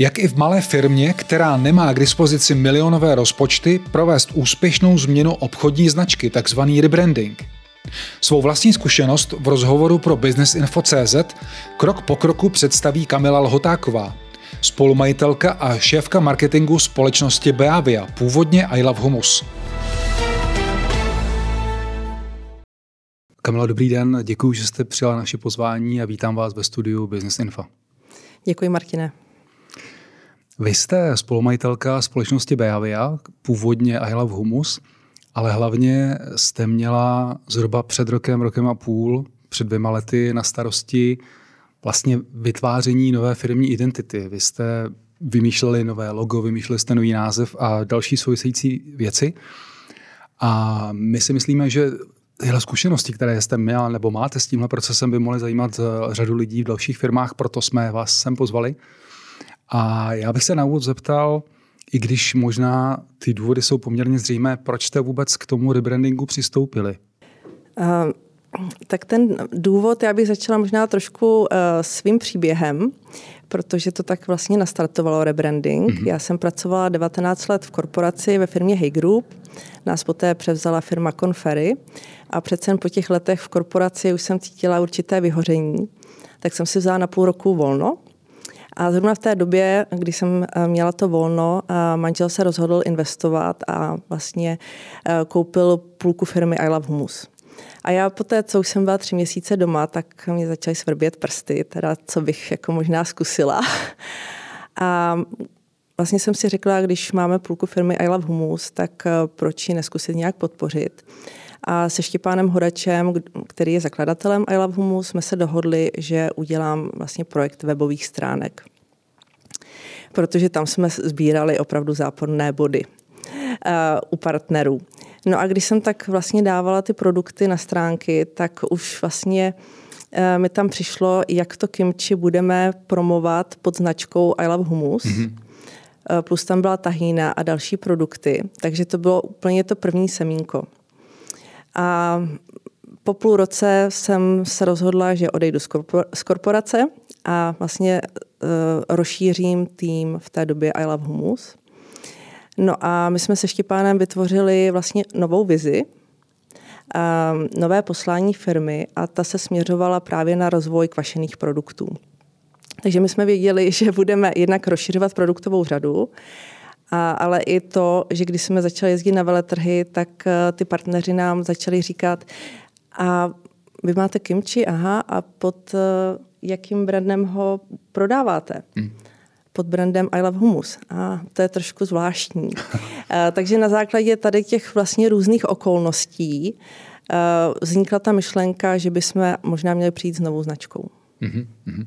Jak i v malé firmě, která nemá k dispozici milionové rozpočty, provést úspěšnou změnu obchodní značky, takzvaný rebranding. Svou vlastní zkušenost v rozhovoru pro Info.cz krok po kroku představí Kamila Lhotáková, spolumajitelka a šéfka marketingu společnosti Beavia, původně I Love Humus. Kamila, dobrý den, děkuji, že jste přijala naše pozvání a vítám vás ve studiu Business Info. Děkuji, Martine. Vy jste spolumajitelka společnosti Beavia, původně I Love Humus, ale hlavně jste měla zhruba před rokem, rokem a půl, před dvěma lety na starosti vlastně vytváření nové firmní identity. Vy jste vymýšleli nové logo, vymýšleli jste nový název a další související věci. A my si myslíme, že tyhle zkušenosti, které jste měla nebo máte s tímhle procesem, by mohly zajímat eh, řadu lidí v dalších firmách, proto jsme vás sem pozvali. A já bych se na úvod zeptal, i když možná ty důvody jsou poměrně zřejmé, proč jste vůbec k tomu rebrandingu přistoupili? Uh, tak ten důvod, já bych začala možná trošku uh, svým příběhem, protože to tak vlastně nastartovalo rebranding. Mm-hmm. Já jsem pracovala 19 let v korporaci ve firmě Hey Group, nás poté převzala firma Conferry a přece po těch letech v korporaci už jsem cítila určité vyhoření, tak jsem si vzala na půl roku volno a zrovna v té době, kdy jsem eh, měla to volno, eh, manžel se rozhodl investovat a vlastně eh, koupil půlku firmy I Love Humus. A já po té, co už jsem byla tři měsíce doma, tak mě začaly svrbět prsty, teda co bych jako možná zkusila. A vlastně jsem si řekla, když máme půlku firmy I Love Humus, tak proč ji neskusit nějak podpořit. A se Štěpánem Horačem, který je zakladatelem I Love Humus, jsme se dohodli, že udělám vlastně projekt webových stránek. Protože tam jsme sbírali opravdu záporné body uh, u partnerů. No a když jsem tak vlastně dávala ty produkty na stránky, tak už vlastně uh, mi tam přišlo, jak to kimči budeme promovat pod značkou I Love Humus. Mm-hmm plus tam byla tahína a další produkty, takže to bylo úplně to první semínko. A po půl roce jsem se rozhodla, že odejdu z korporace a vlastně uh, rozšířím tým v té době I Love Humus. No a my jsme se Štěpánem vytvořili vlastně novou vizi, uh, nové poslání firmy a ta se směřovala právě na rozvoj kvašených produktů. Takže my jsme věděli, že budeme jednak rozšiřovat produktovou řadu, a, ale i to, že když jsme začali jezdit na veletrhy, tak uh, ty partneři nám začali říkat, a vy máte kimči, aha, a pod uh, jakým brandem ho prodáváte? Hmm pod brandem I Love Humus. A to je trošku zvláštní. uh, takže na základě tady těch vlastně různých okolností uh, vznikla ta myšlenka, že bychom možná měli přijít s novou značkou. Mm-hmm.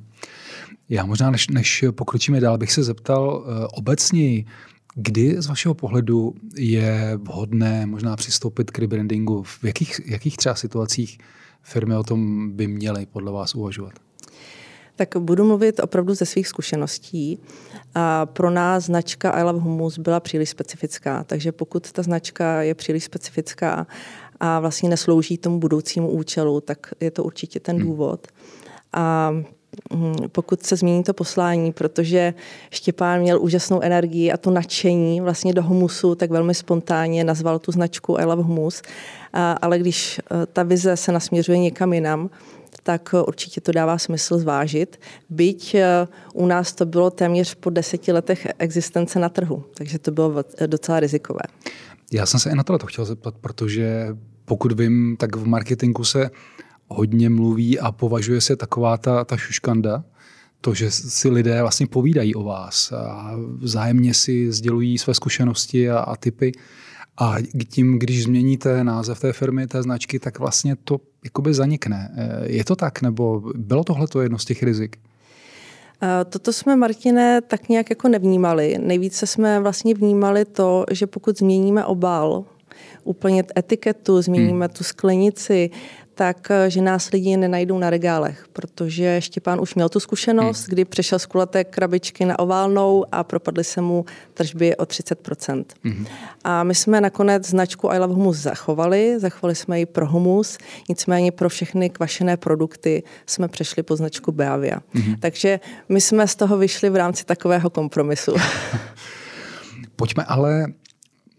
Já možná, než, než pokročíme dál, bych se zeptal uh, obecněji, Kdy z vašeho pohledu je vhodné možná přistoupit k rebrandingu? V jakých, jakých třeba situacích firmy o tom by měly podle vás uvažovat? Tak budu mluvit opravdu ze svých zkušeností. A pro nás značka I Love Humus byla příliš specifická, takže pokud ta značka je příliš specifická a vlastně neslouží tomu budoucímu účelu, tak je to určitě ten hmm. důvod. A pokud se změní to poslání, protože Štěpán měl úžasnou energii a to nadšení vlastně do humusu, tak velmi spontánně nazval tu značku I love humus, ale když e, ta vize se nasměřuje někam jinam, tak určitě to dává smysl zvážit. Byť e, u nás to bylo téměř po deseti letech existence na trhu, takže to bylo docela rizikové. Já jsem se i na to chtěl zeptat, protože pokud vím, tak v marketingu se hodně mluví a považuje se taková ta, ta šuškanda, to, že si lidé vlastně povídají o vás a vzájemně si sdělují své zkušenosti a, a typy. A tím, když změníte název té firmy, té značky, tak vlastně to jakoby zanikne. Je to tak, nebo bylo tohle to jedno z těch rizik? Toto jsme, Martine, tak nějak jako nevnímali. Nejvíce jsme vlastně vnímali to, že pokud změníme obal, úplně etiketu, změníme hmm. tu sklenici, tak eh, že nás lidi nenajdou na regálech, protože Štěpán už měl tu zkušenost, hmm. kdy přešel z kulaté krabičky na oválnou a propadly se mu tržby o 30%. Hmm. A my jsme nakonec značku I Love Humus zachovali, zachovali jsme ji pro humus, nicméně pro všechny kvašené produkty jsme přešli po značku Beavia. Hmm. Takže my jsme z toho vyšli v rámci takového kompromisu. Pojďme ale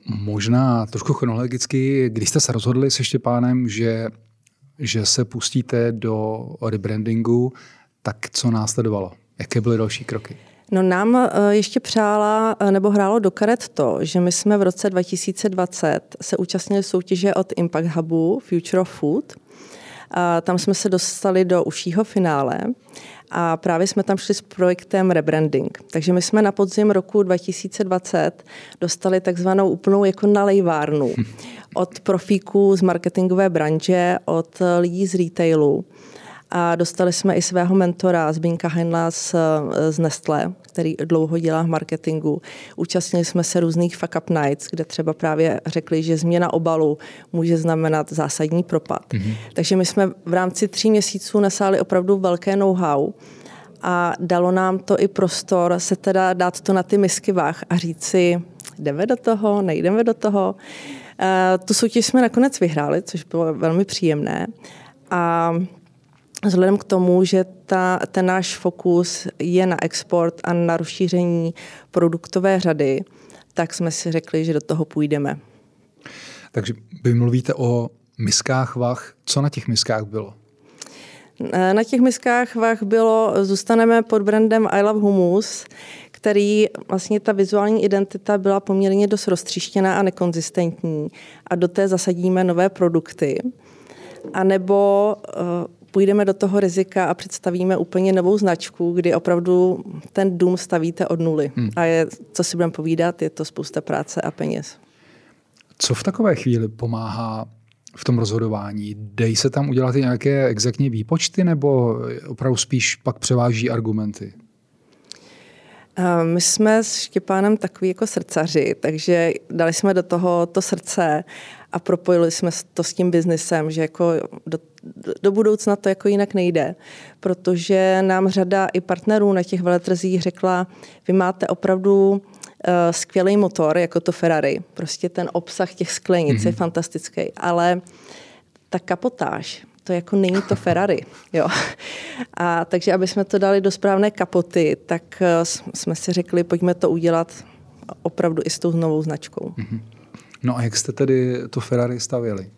možná trošku chronologicky, když jste se rozhodli se Štěpánem, že, že se pustíte do rebrandingu, tak co následovalo? Jaké byly další kroky? No nám eh, ještě přála eh, nebo hrálo do karet to, že my jsme v roce 2020 se účastnili soutěže od Impact Hubu Future of Food. A tam jsme se dostali do užšího finále a právě jsme tam šli s projektem rebranding. Takže my jsme na podzim roku 2020 dostali takzvanou úplnou jako nalejvárnu od profíků z marketingové branže, od lidí z retailu. A dostali jsme i svého mentora Zbínka Heinla z, z Nestle, který dlouho dělá v marketingu. Účastnili jsme se různých fuck up nights, kde třeba právě řekli, že změna obalu může znamenat zásadní propad. Mm-hmm. Takže my jsme v rámci tří měsíců nesáli opravdu velké know-how a dalo nám to i prostor se teda dát to na ty misky váh a říct si, jdeme do toho, nejdeme do toho. Uh, tu soutěž jsme nakonec vyhráli, což bylo velmi příjemné. A Vzhledem k tomu, že ta, ten náš fokus je na export a na rozšíření produktové řady, tak jsme si řekli, že do toho půjdeme. Takže vy mluvíte o miskách vach. Co na těch miskách bylo? Na těch miskách vach bylo, zůstaneme pod brandem I Love Humus, který vlastně ta vizuální identita byla poměrně dost roztříštěná a nekonzistentní a do té zasadíme nové produkty. A nebo uh, půjdeme do toho rizika a představíme úplně novou značku, kdy opravdu ten dům stavíte od nuly. Hmm. A je, co si budeme povídat, je to spousta práce a peněz. Co v takové chvíli pomáhá v tom rozhodování? Dej se tam udělat i nějaké exaktní výpočty nebo opravdu spíš pak převáží argumenty? My jsme s Štěpánem takový jako srdcaři, takže dali jsme do toho to srdce a propojili jsme to s tím biznesem, že jako do, do budoucna to jako jinak nejde, protože nám řada i partnerů na těch veletrzích řekla, vy máte opravdu uh, skvělý motor, jako to Ferrari. Prostě ten obsah těch sklenic mm-hmm. je mhm. fantastický, ale ta kapotáž, to jako není to Ferrari. Jo. A takže, aby jsme to dali do správné kapoty, tak uh, jsme si řekli, pojďme to udělat opravdu i s tou novou značkou. Mm-hmm. No a jak jste tedy to Ferrari stavěli?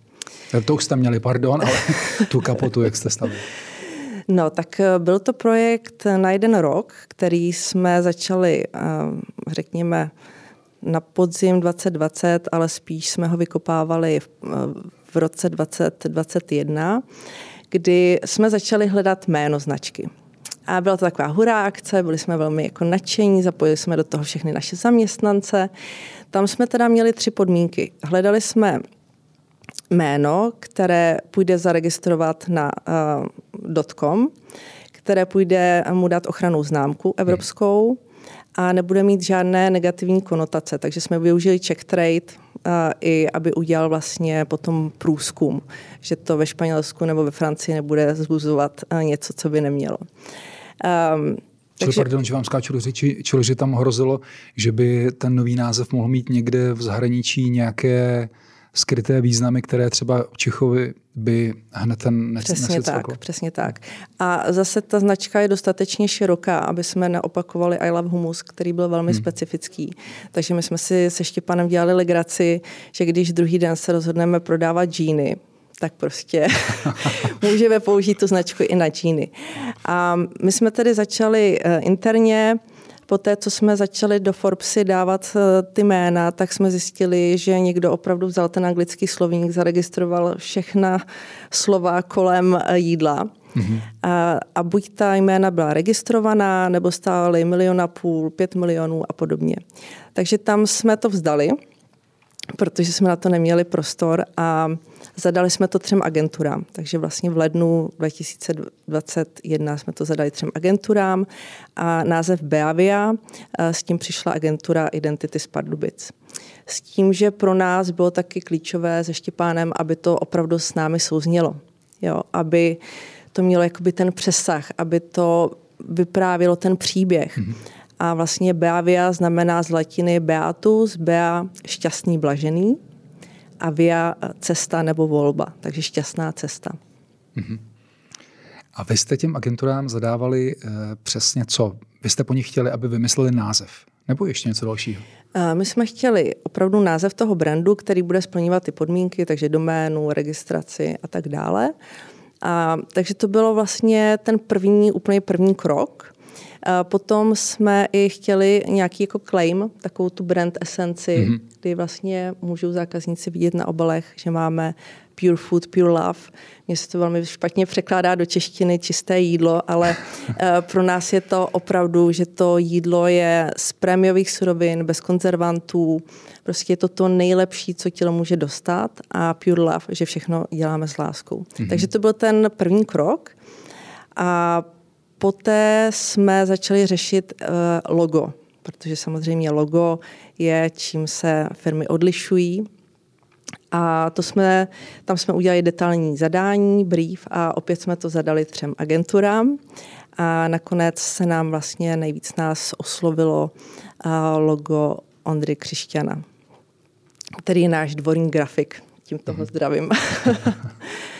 Eh, to už jste měli, pardon, ale tu kapotu, jak jste stavili? No, tak eh, byl to projekt na jeden rok, který jsme začali, eh, řekněme, na podzim 2020, ale spíš jsme ho vykopávali v, v roce 2021, kdy jsme začali hledat jméno značky. A byla to taková hurá akce, byli jsme velmi jako nadšení, zapojili jsme do toho všechny naše zaměstnance. Tam jsme teda měli tři podmínky. Hledali jsme jméno, které půjde zaregistrovat na uh, .com, které půjde mu dát ochranou známku evropskou a nebude mít žádné negativní konotace. Takže jsme využili check trade, uh, i aby udělal vlastně potom průzkum, že to ve Španělsku nebo ve Francii nebude zbuzovat uh, něco, co by nemělo. Um, Čili, Takže... pardon, že vám skáču do řeči, čili, že tam hrozilo, že by ten nový název mohl mít někde v zahraničí nějaké skryté významy, které třeba Čechovi by hned ten Přesně tak, přesně tak. A zase ta značka je dostatečně široká, aby jsme neopakovali I Love Humus, který byl velmi hmm. specifický. Takže my jsme si se Štěpanem dělali legraci, že když druhý den se rozhodneme prodávat džíny, tak prostě můžeme použít tu značku i na džíny. A my jsme tedy začali eh, interně, Poté, co jsme začali do Forbesy dávat eh, ty jména, tak jsme zjistili, že někdo opravdu vzal ten anglický slovník, zaregistroval všechna slova kolem eh, jídla. Mm-hmm. A, a buď ta jména byla registrovaná, nebo stály milion a půl, pět milionů a podobně. Takže tam jsme to vzdali, protože jsme na to neměli prostor a Zadali jsme to třem agenturám, takže vlastně v lednu 2021 jsme to zadali třem agenturám a název Beavia, s tím přišla agentura Identity z Pardubic. S tím, že pro nás bylo taky klíčové se Štěpánem, aby to opravdu s námi souznělo. jo, aby to mělo jakoby ten přesah, aby to vyprávělo ten příběh. Mm-hmm. A vlastně Beavia znamená z latiny beatus, bea šťastný, blažený a via cesta nebo volba, takže šťastná cesta. Mm-hmm. A vy jste těm agenturám zadávali e, přesně co? Vy jste po nich chtěli, aby vymysleli název. Nebo ještě něco dalšího? My jsme chtěli opravdu název toho brandu, který bude splňovat ty podmínky, takže doménu, registraci a tak dále. A, takže to bylo vlastně ten první, úplně první krok. Potom jsme i chtěli nějaký jako claim, takovou tu brand esenci, mm-hmm. kdy vlastně můžou zákazníci vidět na obalech, že máme pure food, pure love. Mně se to velmi špatně překládá do češtiny čisté jídlo, ale eh, pro nás je to opravdu, že to jídlo je z prémiových surovin, bez konzervantů. Prostě je to to nejlepší, co tělo může dostat a pure love, že všechno děláme s láskou. Mm-hmm. Takže to byl ten první krok. A poté jsme začali řešit uh, logo, protože samozřejmě logo je, čím se firmy odlišují a to jsme, tam jsme udělali detailní zadání, brief a opět jsme to zadali třem agenturám. A nakonec se nám vlastně nejvíc nás oslovilo logo Ondry Křišťana, který je náš dvorní grafik. Tím toho mhm. zdravím.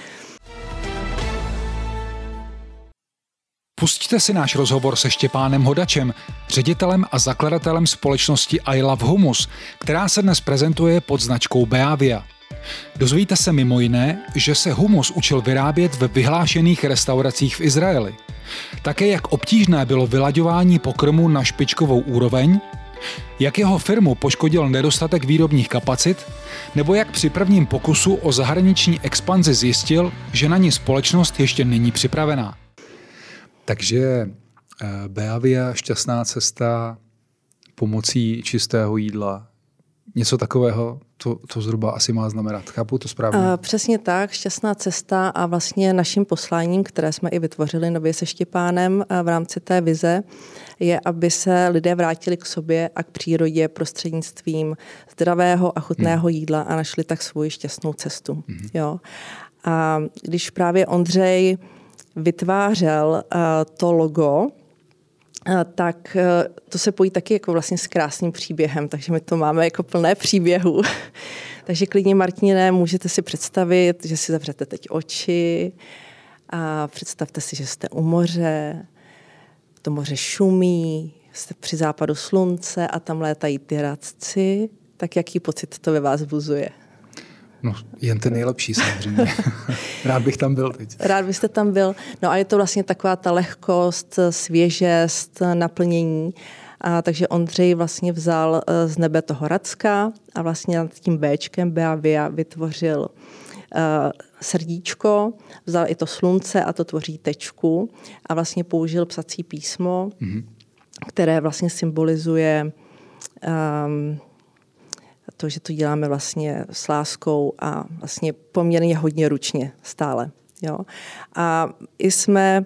Pustíte si náš rozhovor se Štěpánem Hodačem, ředitelem a zakladatelem společnosti I Love Humus, která se dnes prezentuje pod značkou Beavia. Dozvíte se mimo jiné, že se humus učil vyrábět ve vyhlášených restauracích v Izraeli. Také jak obtížné bylo vylaďování pokrmu na špičkovou úroveň, jak jeho firmu poškodil nedostatek výrobních kapacit, nebo jak při prvním pokusu o zahraniční expanzi zjistil, že na ní společnost ještě není připravená. Takže eh, Beavia, šťastná cesta pomocí čistého jídla, něco takového, to, to zhruba asi má znamenat. Chápu to správně? Uh, přesně tak, šťastná cesta a vlastně naším posláním, které jsme i vytvořili nově se Štěpánem uh, v rámci té vize, je, aby se lidé vrátili k sobě a k přírodě prostřednictvím zdravého a chutného hmm. jídla a našli tak svoji šťastnou cestu. Hmm. Jo. A když právě Ondřej vytvářel uh, to logo, tak e, to se pojí taky jako vlastně s krásným příběhem, takže my to máme jako plné příběhů. takže klidně, Martině, můžete si představit, že si zavřete teď oči a představte si, že jste u moře, to moře šumí, jste při západu slunce a tam létají ty radci, tak jaký pocit to ve vás vzbuzuje? No, jen ten nejlepší samozřejmě. Rád bych tam byl teď. Rád byste tam byl. No a je to vlastně taková ta lehkost, svěžest, naplnění. A, takže Ondřej vlastně vzal eh, z nebe toho Racka a vlastně nad tím Bčkem Beavia vytvořil uh, srdíčko, vzal i to slunce a to tvoří tečku a vlastně použil psací písmo, mm-hmm. které vlastně symbolizuje um, to, že to děláme vlastně s láskou a vlastně poměrně hodně ručně stále. Jo. A i jsme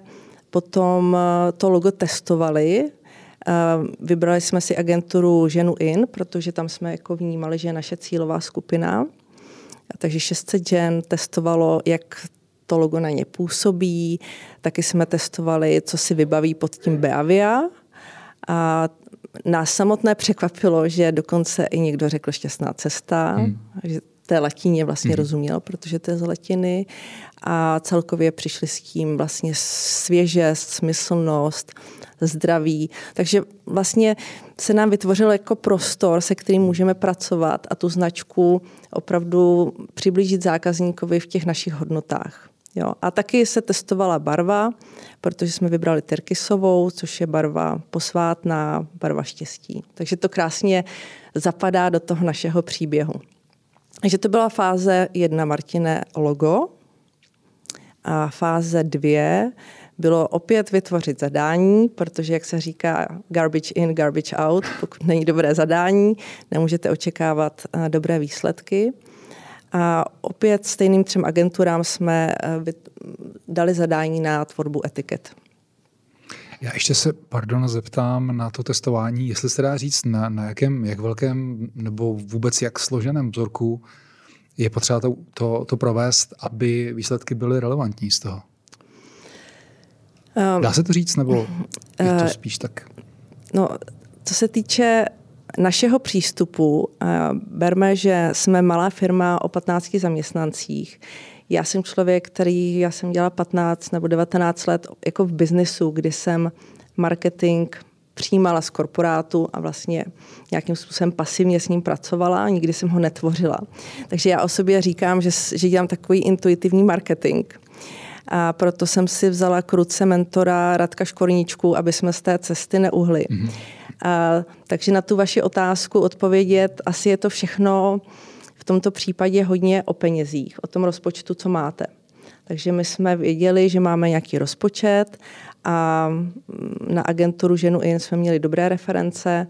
potom eh, to logo testovali, eh, Vybrali jsme si agenturu Ženu In, protože tam jsme jako vnímali, že je naše cílová skupina. Takže 600 žen testovalo, jak to logo na ně působí. Taky jsme testovali, co si vybaví pod tím Beavia. A nás samotné překvapilo, že dokonce i někdo řekl šťastná cesta, hmm. že té latině vlastně hmm. rozuměl, protože to je z latiny a celkově přišli s tím vlastně svěžest, smyslnost, zdraví. Takže vlastně se nám vytvořil jako prostor, se kterým můžeme pracovat a tu značku opravdu přiblížit zákazníkovi v těch našich hodnotách. Jo. A taky se testovala barva, protože jsme vybrali terkysovou, což je barva posvátná, barva štěstí. Takže to krásně zapadá do toho našeho příběhu. Takže to byla fáze jedna Martine logo a fáze dvě bylo opět vytvořit zadání, protože, jak se říká, garbage in, garbage out, pokud není dobré zadání, nemůžete očekávat eh, dobré výsledky. A opět stejným třem agenturám jsme eh, dali zadání na tvorbu etiket. Já ještě se, pardon, zeptám na to testování, jestli se dá říct, na, na jakém, jak velkém nebo vůbec jak složeném vzorku je potřeba to, to, to provést, aby výsledky byly relevantní z toho? Um, Dá se to říct, nebo je to spíš tak? No, co se týče našeho přístupu, berme, že jsme malá firma o 15 zaměstnancích. Já jsem člověk, který, já jsem dělala 15 nebo 19 let jako v biznesu, kdy jsem marketing přijímala z korporátu a vlastně nějakým způsobem pasivně s ním pracovala, nikdy jsem ho netvořila. Takže já o sobě říkám, že, že dělám takový intuitivní marketing. A proto jsem si vzala k ruce mentora Radka Škorníčku, aby jsme z té cesty neuhli. Mm-hmm. A, takže na tu vaši otázku odpovědět, asi je to všechno v tomto případě hodně o penězích, o tom rozpočtu, co máte. Takže my jsme věděli, že máme nějaký rozpočet a na agenturu Ženu in jsme měli dobré reference,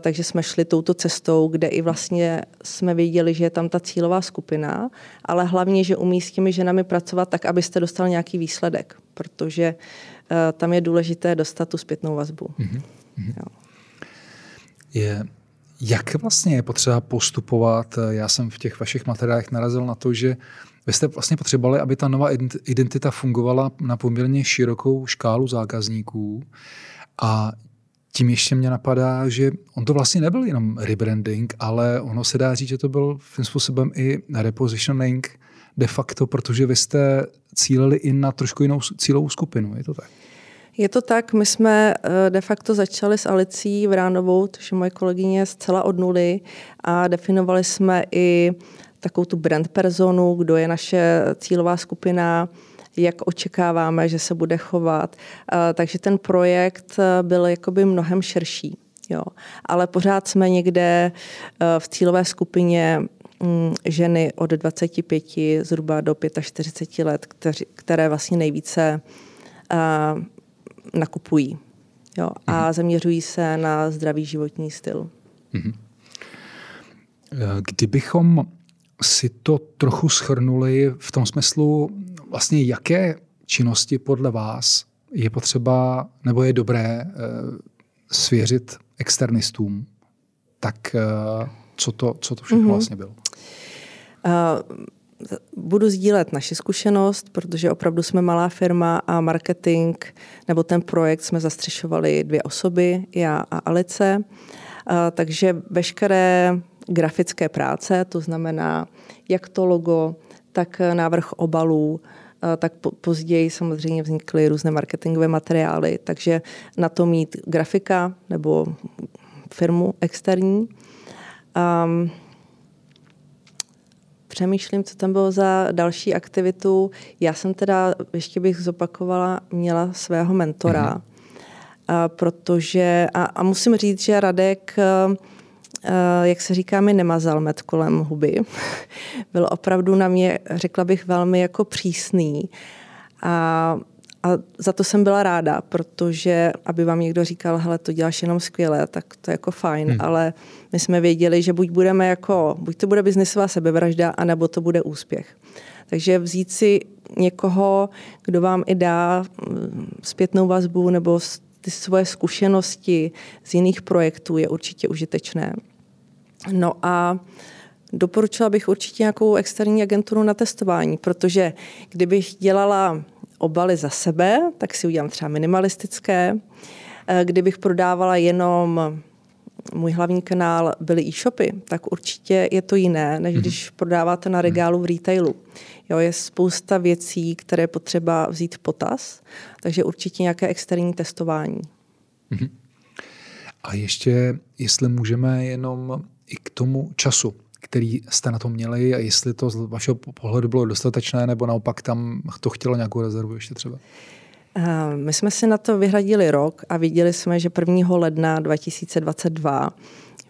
takže jsme šli touto cestou, kde i vlastně jsme věděli, že je tam ta cílová skupina, ale hlavně, že umí s těmi ženami pracovat tak, abyste dostal nějaký výsledek, protože tam je důležité dostat tu zpětnou vazbu. Mm-hmm. Jo. Je, jak vlastně je potřeba postupovat? Já jsem v těch vašich materiálech narazil na to, že vy jste vlastně potřebovali, aby ta nová identita fungovala na poměrně širokou škálu zákazníků a tím ještě mě napadá, že on to vlastně nebyl jenom rebranding, ale ono se dá říct, že to byl tím způsobem i repositioning de facto, protože vy jste cílili i na trošku jinou cílovou skupinu, je to tak? Je to tak, my jsme eh, de facto začali s Alicí Vránovou, což je moje kolegyně zcela od nuly a definovali jsme i takovou tu brand personu, kdo je naše cílová skupina, jak očekáváme, že se bude chovat. Eh, takže ten projekt eh, byl jakoby mnohem širší. Jo. Ale pořád jsme někde v cílové skupině mm, ženy od 25 zhruba do 45 let, které vlastně nejvíce nakupují. Jo, a mm. zaměřují se na zdravý životní styl. Mm. Kdybychom si to trochu schrnuli v tom smyslu, vlastně jaké činnosti podle vás je potřeba nebo je dobré uh, svěřit externistům, tak uh, co, to, co to všechno mm-hmm. vlastně bylo? Uh, budu sdílet naši zkušenost, protože opravdu jsme malá firma a marketing nebo ten projekt jsme zastřešovali dvě osoby, já a Alice. Takže veškeré grafické práce, to znamená jak to logo, tak návrh obalů, tak později samozřejmě vznikly různé marketingové materiály, takže na to mít grafika nebo firmu externí. Um, přemýšlím, co tam bylo za další aktivitu. Já jsem teda, ještě bych zopakovala, měla svého mentora, mm-hmm. a protože, a, a musím říct, že Radek, a, jak se říká, mi nemazal med kolem huby. Byl opravdu na mě, řekla bych, velmi jako přísný. A a za to jsem byla ráda, protože aby vám někdo říkal, hele, to děláš jenom skvěle, tak to je jako fajn, hmm. ale my jsme věděli, že buď budeme jako, buď to bude biznesová sebevražda, anebo to bude úspěch. Takže vzít si někoho, kdo vám i dá mm, zpětnou vazbu nebo ty svoje zkušenosti z jiných projektů je určitě užitečné. No a doporučila bych určitě nějakou externí agenturu na testování, protože kdybych dělala obaly za sebe, tak si udělám třeba minimalistické. Eh, kdybych prodávala jenom můj hlavní kanál byly e-shopy, tak určitě je to jiné, než mhm. když prodáváte na regálu v retailu. Jo, je spousta věcí, které potřeba vzít v potaz, takže určitě nějaké externí testování. Mhm. A ještě, jestli můžeme jenom i k tomu času který jste na to měli a jestli to z vašeho pohledu bylo dostatečné, nebo naopak tam to chtělo nějakou rezervu ještě třeba? Eh, my jsme si na to vyhradili rok a viděli jsme, že 1. ledna 2022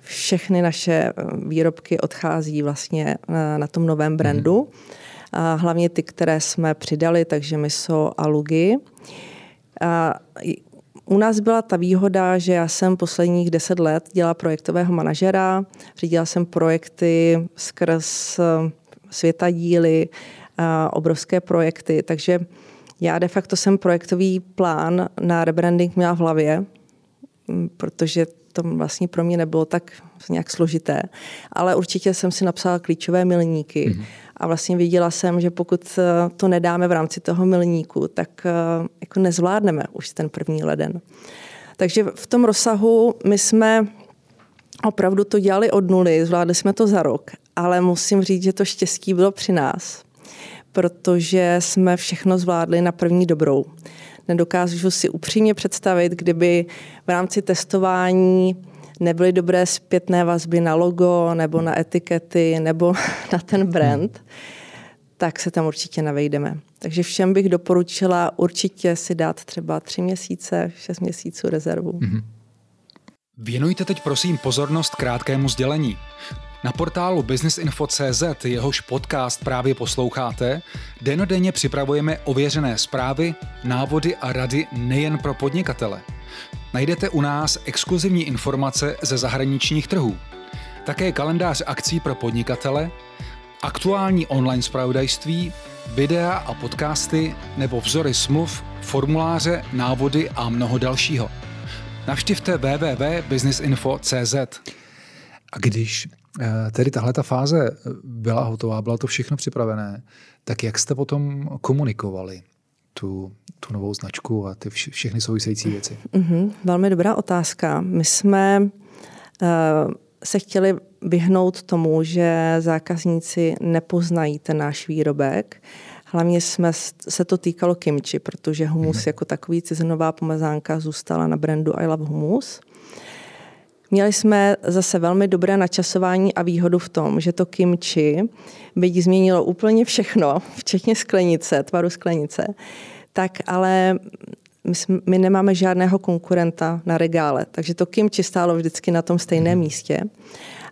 všechny naše eh, výrobky odchází vlastně na, na tom novém brandu. Mm. A hlavně ty, které jsme přidali, takže miso a lugy. A u nás byla ta výhoda, že já jsem posledních deset let dělala projektového manažera, řídila jsem projekty skrz eh, světadíly, obrovské projekty, takže já de facto jsem projektový plán na rebranding měla v hlavě protože to vlastně pro mě nebylo tak nějak složité. Ale určitě jsem si napsala klíčové milníky mm-hmm. a vlastně viděla jsem, že pokud eh, to nedáme v rámci toho milníku, tak eh, jako nezvládneme už ten první leden. Takže v tom rozsahu my jsme opravdu to dělali od nuly, zvládli jsme to za rok, ale musím říct, že to štěstí bylo při nás, protože jsme všechno zvládli na první dobrou. Nedokážu si upřímně představit, kdyby v rámci testování nebyly dobré zpětné vazby na logo nebo na etikety nebo na ten brand, tak se tam určitě navejdeme. Takže všem bych doporučila určitě si dát třeba tři měsíce, šest měsíců rezervu. Mm-hmm. Věnujte teď prosím pozornost krátkému sdělení. Na portálu businessinfo.cz, jehož podcast právě posloucháte, denodenně připravujeme ověřené zprávy, návody a rady nejen pro podnikatele. Najdete u nás exkluzivní informace ze zahraničních trhů. Také kalendář akcí pro podnikatele, aktuální online zpravodajství, videa a podcasty nebo vzory smluv, formuláře, návody a mnoho dalšího. Navštivte www.businessinfo.cz. A když tedy tahle ta fáze byla hotová, bylo to všechno připravené, tak jak jste potom komunikovali tu, tu novou značku a ty vš- všechny související věci? Mm-hmm, velmi dobrá otázka. My jsme uh, se chtěli vyhnout tomu, že zákazníci nepoznají ten náš výrobek. Hlavně jsme, se to týkalo kimči, protože humus mm-hmm. jako takový cizinová pomazánka zůstala na brandu I Love Humus. Měli jsme zase velmi dobré načasování a výhodu v tom, že to kimči, byť změnilo úplně všechno, včetně sklenice, tvaru sklenice, tak ale my, jsme, my nemáme žádného konkurenta na regále, takže to kimči stálo vždycky na tom stejném mhm. místě.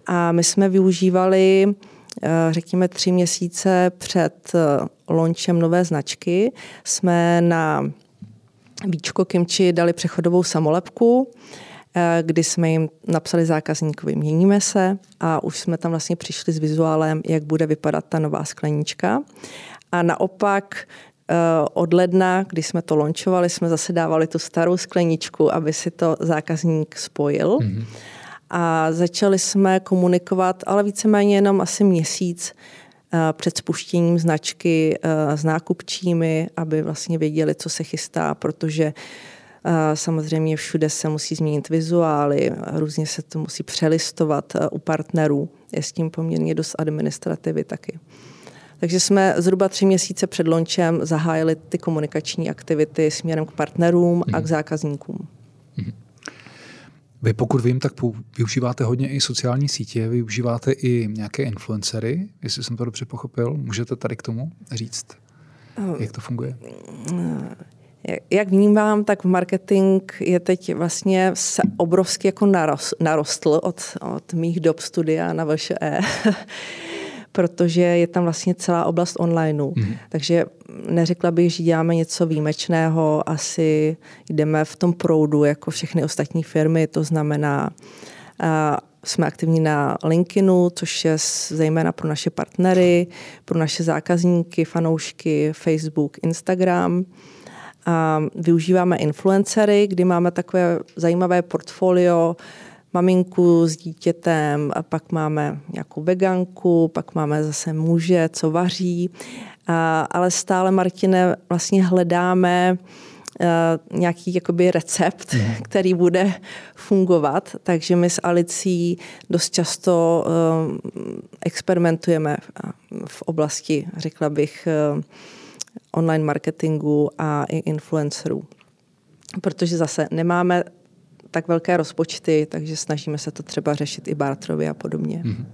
A my jsme využívali, eh, řekněme, tři měsíce před eh, launchem nové značky, jsme na Víčko Kimči dali přechodovou samolepku, kdy jsme jim napsali zákazníkovi měníme se a už jsme tam vlastně přišli s vizuálem, jak bude vypadat ta nová sklenička. A naopak od ledna, když jsme to launchovali, jsme zase dávali tu starou skleničku, aby si to zákazník spojil. Mm-hmm a začali jsme komunikovat, ale víceméně jenom asi měsíc eh, před spuštěním značky eh, s nákupčími, aby vlastně věděli, co se chystá, protože eh, samozřejmě všude se musí změnit vizuály, různě se to musí přelistovat u partnerů. Je s tím poměrně dost administrativy taky. Takže jsme zhruba tři měsíce před launchem zahájili ty komunikační aktivity směrem k partnerům a k mhm. zákazníkům. Mm-hmm. Vy pokud vím, tak využíváte hodně i sociální sítě, využíváte i nějaké influencery, jestli jsem to dobře pochopil. Můžete tady k tomu říct, jak to funguje? Jak vnímám, tak marketing je teď vlastně se obrovsky jako narostl od, od mých dob studia na VŠE. protože je tam vlastně celá oblast onlineu. Mm-hmm. Takže neřekla bych, že děláme něco výjimečného, asi jdeme v tom proudu jako všechny ostatní firmy, to znamená, a jsme aktivní na LinkedInu, což je zejména pro naše partnery, pro naše zákazníky, fanoušky, Facebook, Instagram. A využíváme influencery, kdy máme takové zajímavé portfolio maminku s dítětem, a pak máme nějakou veganku, pak máme zase muže, co vaří, a, ale stále, Martine, vlastně hledáme Uh, nějaký jakoby recept, mm. který bude fungovat. Takže my s Alicí dost často uh, experimentujeme v oblasti, řekla bych, uh, online marketingu a i influencerů. Protože zase nemáme tak velké rozpočty, takže snažíme se to třeba řešit i bartrově a podobně. Mm-hmm.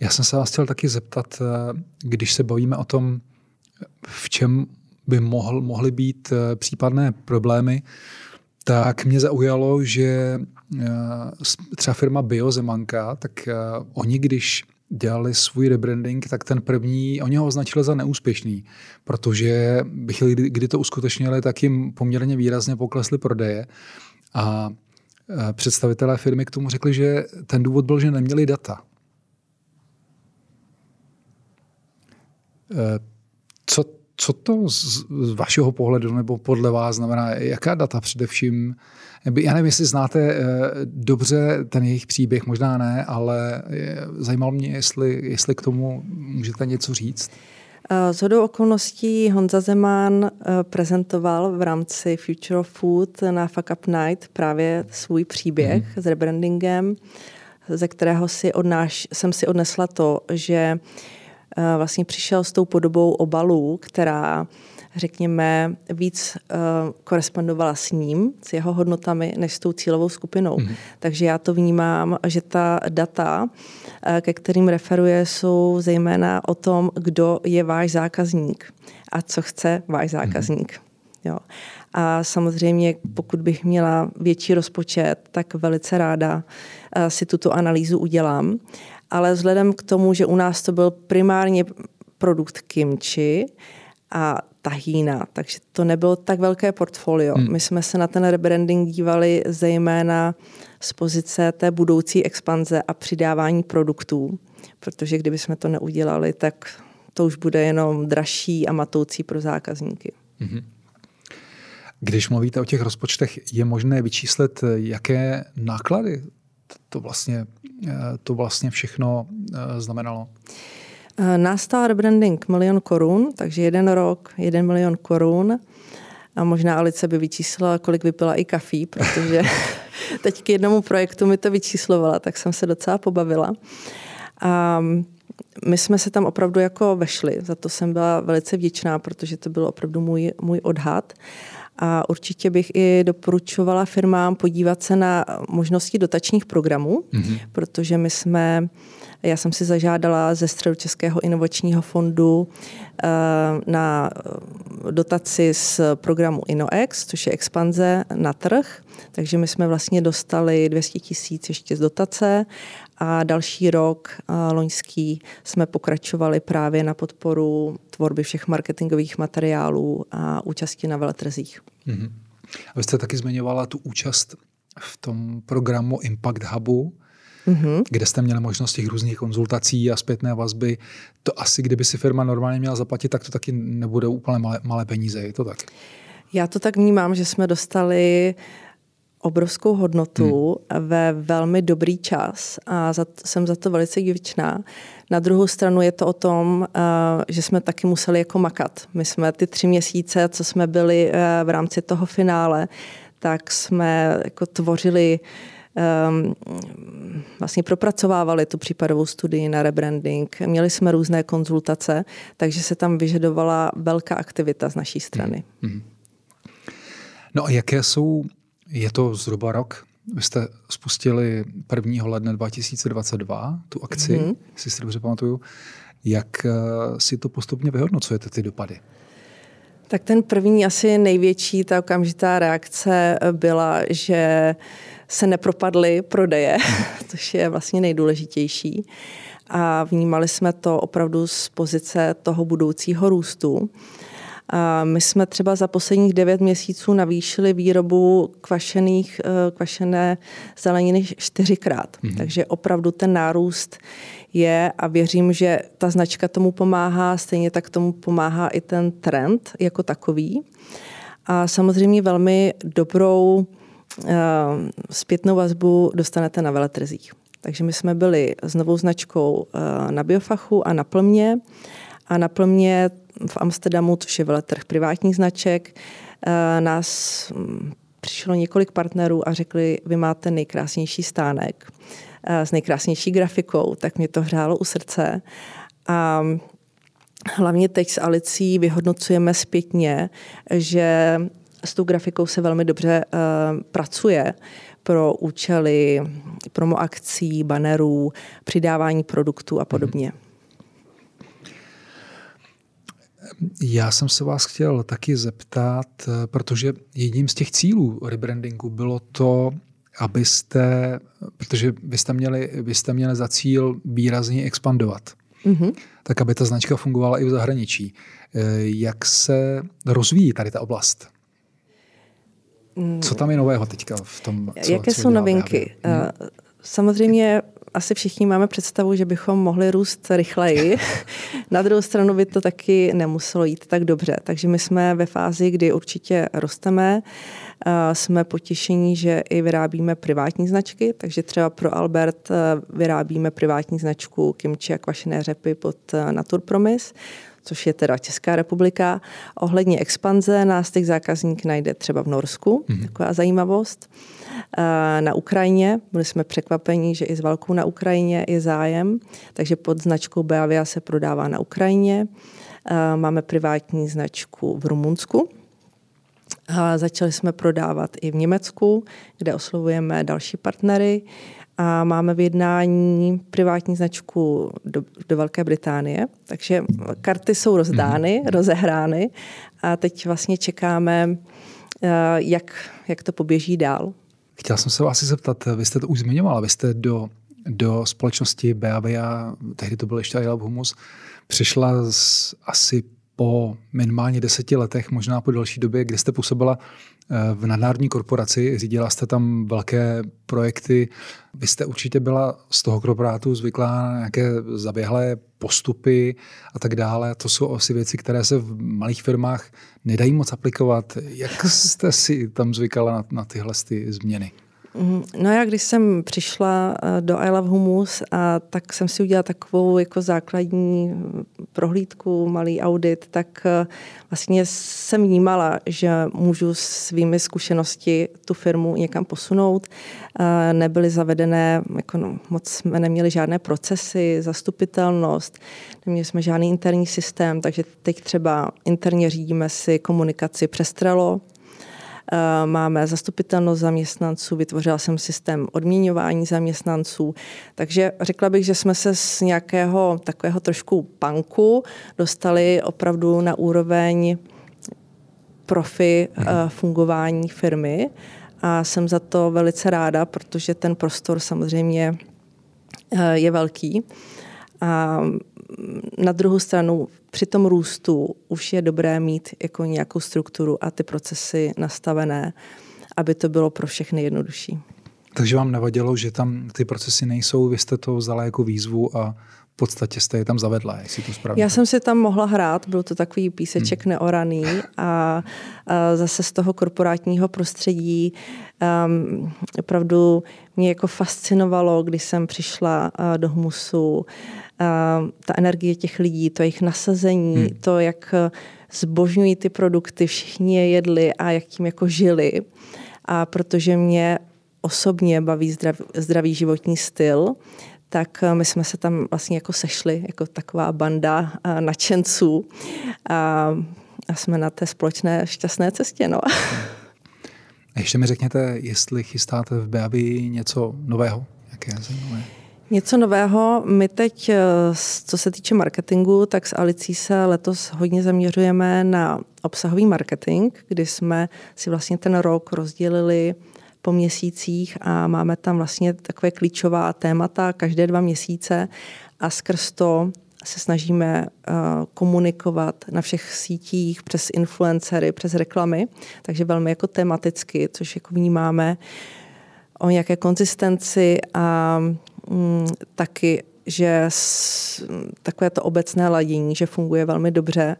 Já jsem se vás chtěl taky zeptat, eh, když se bavíme o tom, v čem by mohl, mohly být eh, případné problémy, tak mě zaujalo, že eh, třeba firma Biozemanka, tak oni, když dělali svůj rebranding, tak ten první, oni ho označili za neúspěšný, protože chvíli, kdy to uskutečnili, tak jim poměrně výrazně poklesly prodeje. A e, představitelé firmy k tomu řekli, že ten důvod byl, že neměli data. E, co, co to z, z vašeho pohledu nebo podle vás znamená? Jaká data především Já nevím, jestli znáte dobře ten jejich příběh, možná ne, ale zajímalo mě, jestli, jestli k tomu můžete něco říct. Z hodou okolností Honza Zeman prezentoval v rámci Future of Food na Fuck Up Night právě svůj příběh mm. s rebrandingem, ze kterého si odnáš, jsem si odnesla to, že vlastně přišel s tou podobou obalů, která řekněme, víc uh, korespondovala s ním, s jeho hodnotami, než s tou cílovou skupinou. Mm-hmm. Takže já to vnímám, že ta data, uh, ke kterým referuje, jsou zejména o tom, kdo je váš zákazník a co chce váš mhm. zákazník. Mm-hmm. Jo. A samozřejmě, pokud bych měla větší rozpočet, tak velice ráda uh, si tuto analýzu udělám. Ale vzhledem k tomu, že u nás to byl primárně produkt kimchi a tahína, takže to nebylo tak velké portfolio. Hmm. My jsme se na ten rebranding dívali zejména z pozice té budoucí expanze a přidávání produktů, protože kdyby jsme to neudělali, tak to už bude jenom dražší a matoucí pro zákazníky. Hmm. Když mluvíte o těch rozpočtech, je možné vyčíslit, jaké náklady to vlastně, to vlastně všechno eh, znamenalo? Eh, Nástal rebranding milion korun, takže jeden rok, jeden milion korun. A možná Alice by vyčíslila, kolik vypila i kafí, protože teď k jednomu projektu mi to vyčíslovala, tak jsem se docela pobavila. A my jsme se tam opravdu jako vešli, za to jsem byla velice vděčná, protože to byl opravdu můj, můj odhad. A určitě bych i doporučovala firmám podívat se na možnosti dotačních programů, mm-hmm. protože my jsme já jsem si zažádala ze Středočeského inovačního fondu eh, na dotaci z programu InnoX, což je expanze na trh. Takže my jsme vlastně dostali 200 tisíc ještě z dotace a další rok, eh, loňský, jsme pokračovali právě na podporu tvorby všech marketingových materiálů a účasti na veletrzích. Mm-hmm. A vy jste taky zmiňovala tu účast v tom programu Impact Hubu mm-hmm. kde jste měli možnost těch různých konzultací a zpětné vazby. To asi, kdyby si firma normálně měla zaplatit, tak to taky nebude úplně malé, malé peníze. Je to tak? Já to tak vnímám, že jsme dostali obrovskou hodnotu hmm. ve velmi dobrý čas a za, jsem za to velice vděčná. Na druhou stranu je to o tom, uh, že jsme taky museli jako makat. My jsme ty tři měsíce, co jsme byli uh, v rámci toho finále, tak jsme jako tvořili vlastně propracovávali tu případovou studii na rebranding. Měli jsme různé konzultace, takže se tam vyžadovala velká aktivita z naší strany. Mm-hmm. No a jaké jsou, je to zhruba rok, vy jste spustili 1. ledna 2022 tu akci, mm-hmm. jestli si dobře pamatuju. Jak eh, si to postupně vyhodnocujete, ty dopady? Tak ten první, asi největší, ta okamžitá reakce byla, že se nepropadly prodeje, což je vlastně nejdůležitější. A vnímali jsme to opravdu z pozice toho budoucího růstu. A my jsme třeba za posledních devět měsíců navýšili výrobu kvašených, eh, kvašené zeleniny čtyřikrát. Mm-hmm. Takže opravdu ten nárůst je a věřím, že ta značka tomu pomáhá, stejně tak tomu pomáhá i ten trend jako takový. A samozřejmě velmi dobrou Eh, zpětnou vazbu dostanete na veletrzích. Takže my jsme byli s novou značkou eh, na Biofachu a na Plmě. A na Plmě v Amsterdamu, což je veletrh privátních značek, eh, nás hm, přišlo několik partnerů a řekli, vy máte nejkrásnější stánek s nejkrásnější grafikou, tak mě to hřálo u srdce. A hlavně teď s Alicí vyhodnocujeme zpětně, že s tou grafikou se velmi dobře uh, pracuje pro účely promo akcí, bannerů, přidávání produktů a podobně. Já jsem se vás chtěl taky zeptat, eh, protože jedním z těch cílů rebrandingu bylo to, abyste, protože vy jste měli, vy jste měli za cíl výrazně expandovat, mm-hmm. tak aby ta značka fungovala i v zahraničí. Eh, jak se rozvíjí tady ta oblast? Mm. Co tam je nového teďka v tom? Co, Jaké co jsou novinky? Hmm. Samozřejmě asi všichni máme představu, že bychom mohli růst rychleji. Na druhou stranu by to taky nemuselo jít tak dobře. Takže my jsme ve fázi, kdy určitě rosteme. Jsme potěšení, že i vyrábíme privátní značky, takže třeba pro Albert eh, vyrábíme privátní značku kimči a kvašené řepy pod eh, Naturpromis což je teda Česká republika. Ohledně expanze nás těch zákazník najde třeba v Norsku, mm-hmm. taková zajímavost. Na Ukrajině byli jsme překvapení, že i s válkou na Ukrajině je zájem, takže pod značkou Beavia se prodává na Ukrajině. Máme privátní značku v Rumunsku, a začali jsme prodávat i v Německu, kde oslovujeme další partnery a máme v jednání privátní značku do, do Velké Británie, takže karty jsou rozdány, mm-hmm. rozehrány a teď vlastně čekáme, eh, jak, jak to poběží dál. Chtěl jsem se vás zeptat, vy jste to už zmiňovala, vy jste do, do společnosti Beavia, tehdy to byl ještě Love Humus, přišla z asi po minimálně deseti letech, možná po další době, kdy jste působila eh, v nadnárodní korporaci, řídila jste tam velké projekty. Vy jste určitě byla z toho korporátu zvyklá na nějaké zaběhlé postupy a tak dále. To jsou asi věci, které se v malých firmách nedají moc aplikovat. Jak jste si tam zvykala na, na tyhle ty změny? Mhm. No já, když jsem přišla eh, do I Love Humus, a tak jsem si udělala takovou jako základní prohlídku, malý audit, tak eh, vlastně jsem vnímala, že můžu svými zkušenosti tu firmu někam posunout. Eh, nebyly zavedené, jako no, moc jsme neměli žádné procesy, zastupitelnost, neměli jsme žádný interní systém, takže teď třeba interně řídíme si komunikaci přes Trello, Eh, máme zastupitelnost zaměstnanců, vytvořila jsem systém odměňování zaměstnanců, takže řekla bych, že jsme se z nějakého takového trošku panku dostali opravdu na úroveň profi mhm. fungování firmy a jsem za to velice ráda, protože ten prostor samozřejmě eh, je velký. A na druhou stranu při tom růstu už je dobré mít jako nějakou strukturu a ty procesy nastavené, aby to bylo pro všechny jednodušší. Takže vám nevadilo, že tam ty procesy nejsou, vy jste to vzala jako výzvu a podstatě jste je tam zavedla, jestli to správně. Já jsem si tam mohla hrát, byl to takový píseček hmm. neoraný a, a zase z toho korporátního prostředí um, opravdu mě jako fascinovalo, když jsem přišla uh, do Hmusu, ta energie těch lidí, to jejich nasazení, hmm. to, jak zbožňují ty produkty, všichni je jedli a jak tím jako žili. A protože mě osobně baví zdrav, zdravý životní styl, tak my jsme se tam vlastně jako sešli, jako taková banda nadšenců a, a jsme na té společné šťastné cestě. No. A ještě mi řekněte, jestli chystáte v Beavi něco nového, jaké zajímavé? Něco nového. My teď, eh, co se týče marketingu, tak s Alicí se letos hodně zaměřujeme na obsahový marketing, kdy jsme si vlastně ten rok rozdělili po měsících a máme tam vlastně takové klíčová témata každé dva měsíce a skrz to se snažíme uh, komunikovat na všech sítích přes influencery, přes reklamy, takže velmi jako tematicky, což jako vnímáme o nějaké konzistenci a Mm, taky, že takové to obecné ladění, že funguje velmi dobře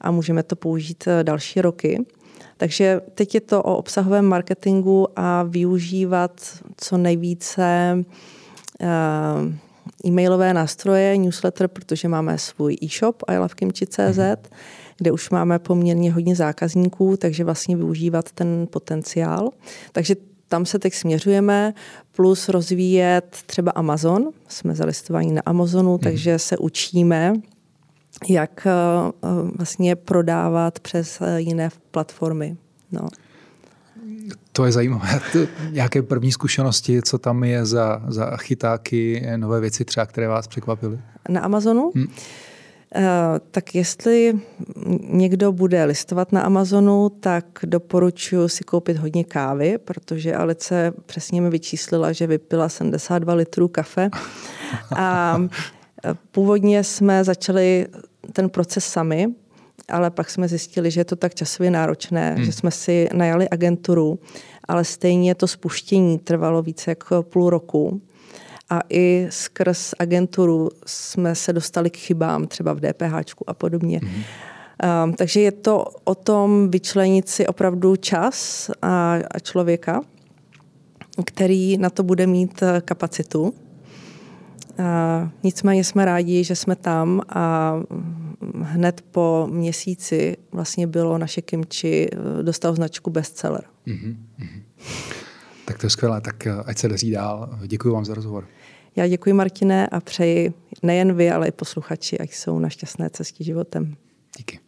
a můžeme to použít eh, další roky. Takže teď je to o obsahovém marketingu a využívat co nejvíce uh, e-mailové nástroje, newsletter, protože máme svůj e-shop ilovekimchi.cz, mm-hmm. kde už máme poměrně hodně zákazníků, takže vlastně využívat ten potenciál. Takže tam se teď směřujeme, plus rozvíjet třeba Amazon. Jsme zalistovaní na Amazonu, hmm. takže se učíme, jak eh, vlastně prodávat přes eh, jiné platformy. No. To je zajímavé. Jaké první zkušenosti, co tam je za, za chytáky, nové věci třeba, které vás překvapily? Na Amazonu? Hmm. Eh, tak jestli někdo bude listovat na Amazonu, tak doporučuji si koupit hodně kávy, protože Alice přesně mi vyčíslila, že vypila 72 litrů kafe. A eh, původně jsme začali ten proces sami, ale pak jsme zjistili, že je to tak časově náročné, hmm. že jsme si najali agenturu, ale stejně to spuštění trvalo více jako půl roku a i skrz agenturu jsme se dostali k chybám třeba v DPH a podobně. Mm-hmm. Um, takže je to o tom vyčlenit si opravdu čas a, a člověka, který na to bude mít eh, kapacitu. A nicméně jsme rádi, že jsme tam a hned po měsíci vlastně bylo naše kimči, eh, dostal značku bestseller. Mm-hmm. Tak to je skvělé, tak eh, ať se daří dál. Děkuji vám za rozhovor. Já děkuji Martine a přeji nejen vy, ale i posluchači, ať jsou na šťastné cestě životem. Díky.